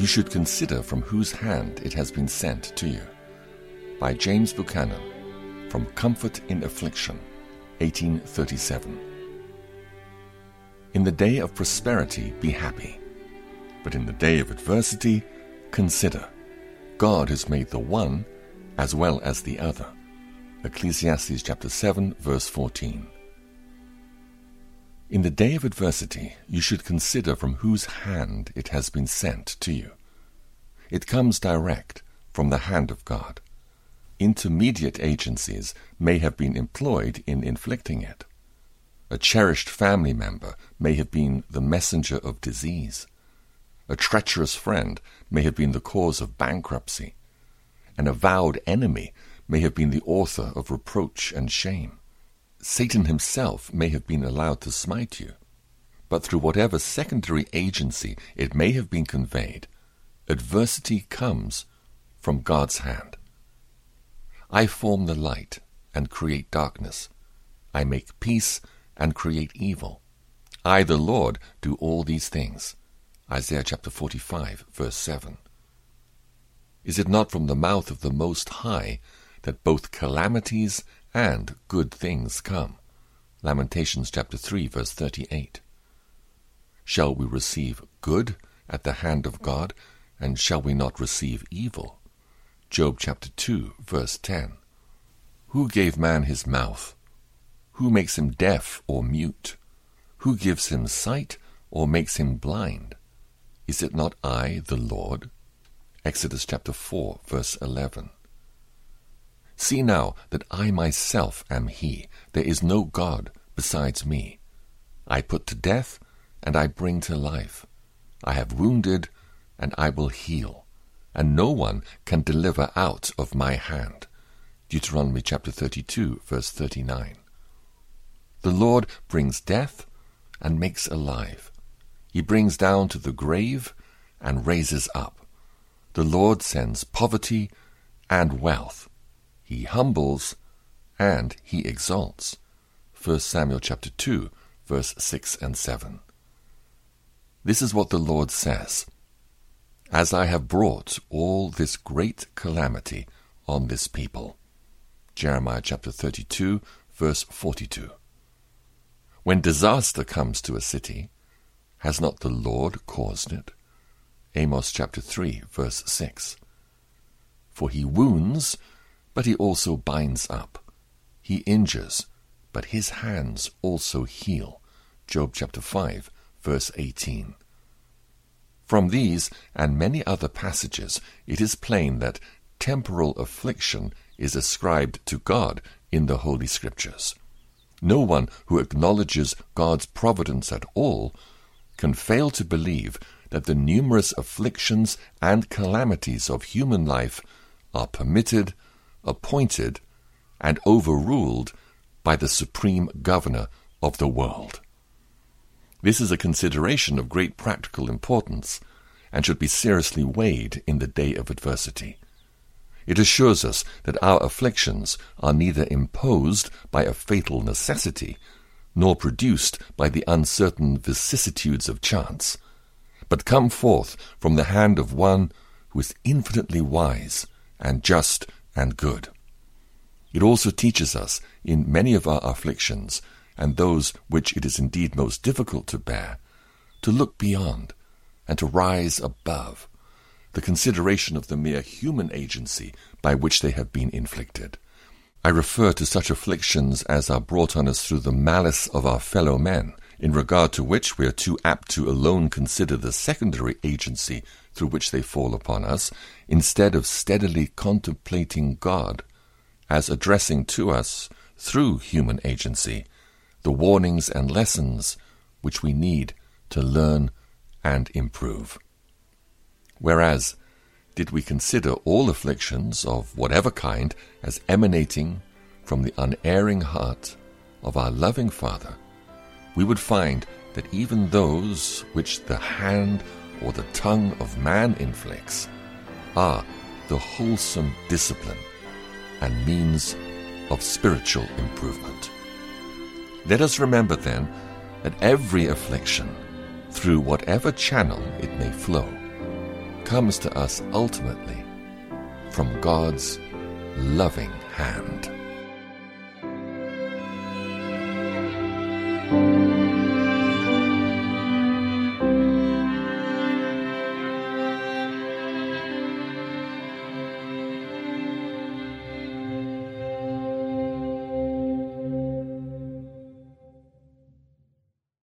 you should consider from whose hand it has been sent to you. By James Buchanan, from Comfort in Affliction, 1837. In the day of prosperity, be happy. But in the day of adversity, consider God has made the one as well as the other. Ecclesiastes chapter 7, verse 14. In the day of adversity, you should consider from whose hand it has been sent to you. It comes direct from the hand of God. Intermediate agencies may have been employed in inflicting it. A cherished family member may have been the messenger of disease. A treacherous friend may have been the cause of bankruptcy. An avowed enemy may have been the author of reproach and shame. Satan himself may have been allowed to smite you, but through whatever secondary agency it may have been conveyed, adversity comes from God's hand. I form the light and create darkness. I make peace and create evil. I, the Lord, do all these things. Isaiah chapter 45, verse 7. Is it not from the mouth of the Most High that both calamities and good things come. Lamentations chapter 3 verse 38. Shall we receive good at the hand of God, and shall we not receive evil? Job chapter 2 verse 10. Who gave man his mouth? Who makes him deaf or mute? Who gives him sight or makes him blind? Is it not I, the Lord? Exodus chapter 4 verse 11. See now that I myself am He. There is no God besides me. I put to death, and I bring to life. I have wounded, and I will heal. And no one can deliver out of my hand. Deuteronomy chapter 32, verse 39. The Lord brings death and makes alive. He brings down to the grave and raises up. The Lord sends poverty and wealth. He humbles and he exalts. 1 Samuel chapter 2, verse 6 and 7. This is what the Lord says As I have brought all this great calamity on this people. Jeremiah chapter 32, verse 42. When disaster comes to a city, has not the Lord caused it? Amos chapter 3, verse 6. For he wounds but he also binds up. He injures, but his hands also heal. Job chapter 5, verse 18. From these and many other passages, it is plain that temporal affliction is ascribed to God in the Holy Scriptures. No one who acknowledges God's providence at all can fail to believe that the numerous afflictions and calamities of human life are permitted appointed, and overruled by the supreme governor of the world. This is a consideration of great practical importance and should be seriously weighed in the day of adversity. It assures us that our afflictions are neither imposed by a fatal necessity nor produced by the uncertain vicissitudes of chance, but come forth from the hand of one who is infinitely wise and just and good. It also teaches us in many of our afflictions, and those which it is indeed most difficult to bear, to look beyond and to rise above the consideration of the mere human agency by which they have been inflicted. I refer to such afflictions as are brought on us through the malice of our fellow men, in regard to which we are too apt to alone consider the secondary agency through which they fall upon us, instead of steadily contemplating God as addressing to us, through human agency, the warnings and lessons which we need to learn and improve. Whereas, did we consider all afflictions of whatever kind as emanating from the unerring heart of our loving Father, we would find that even those which the hand or the tongue of man inflicts are the wholesome discipline and means of spiritual improvement. Let us remember then that every affliction, through whatever channel it may flow, comes to us ultimately from God's loving hand.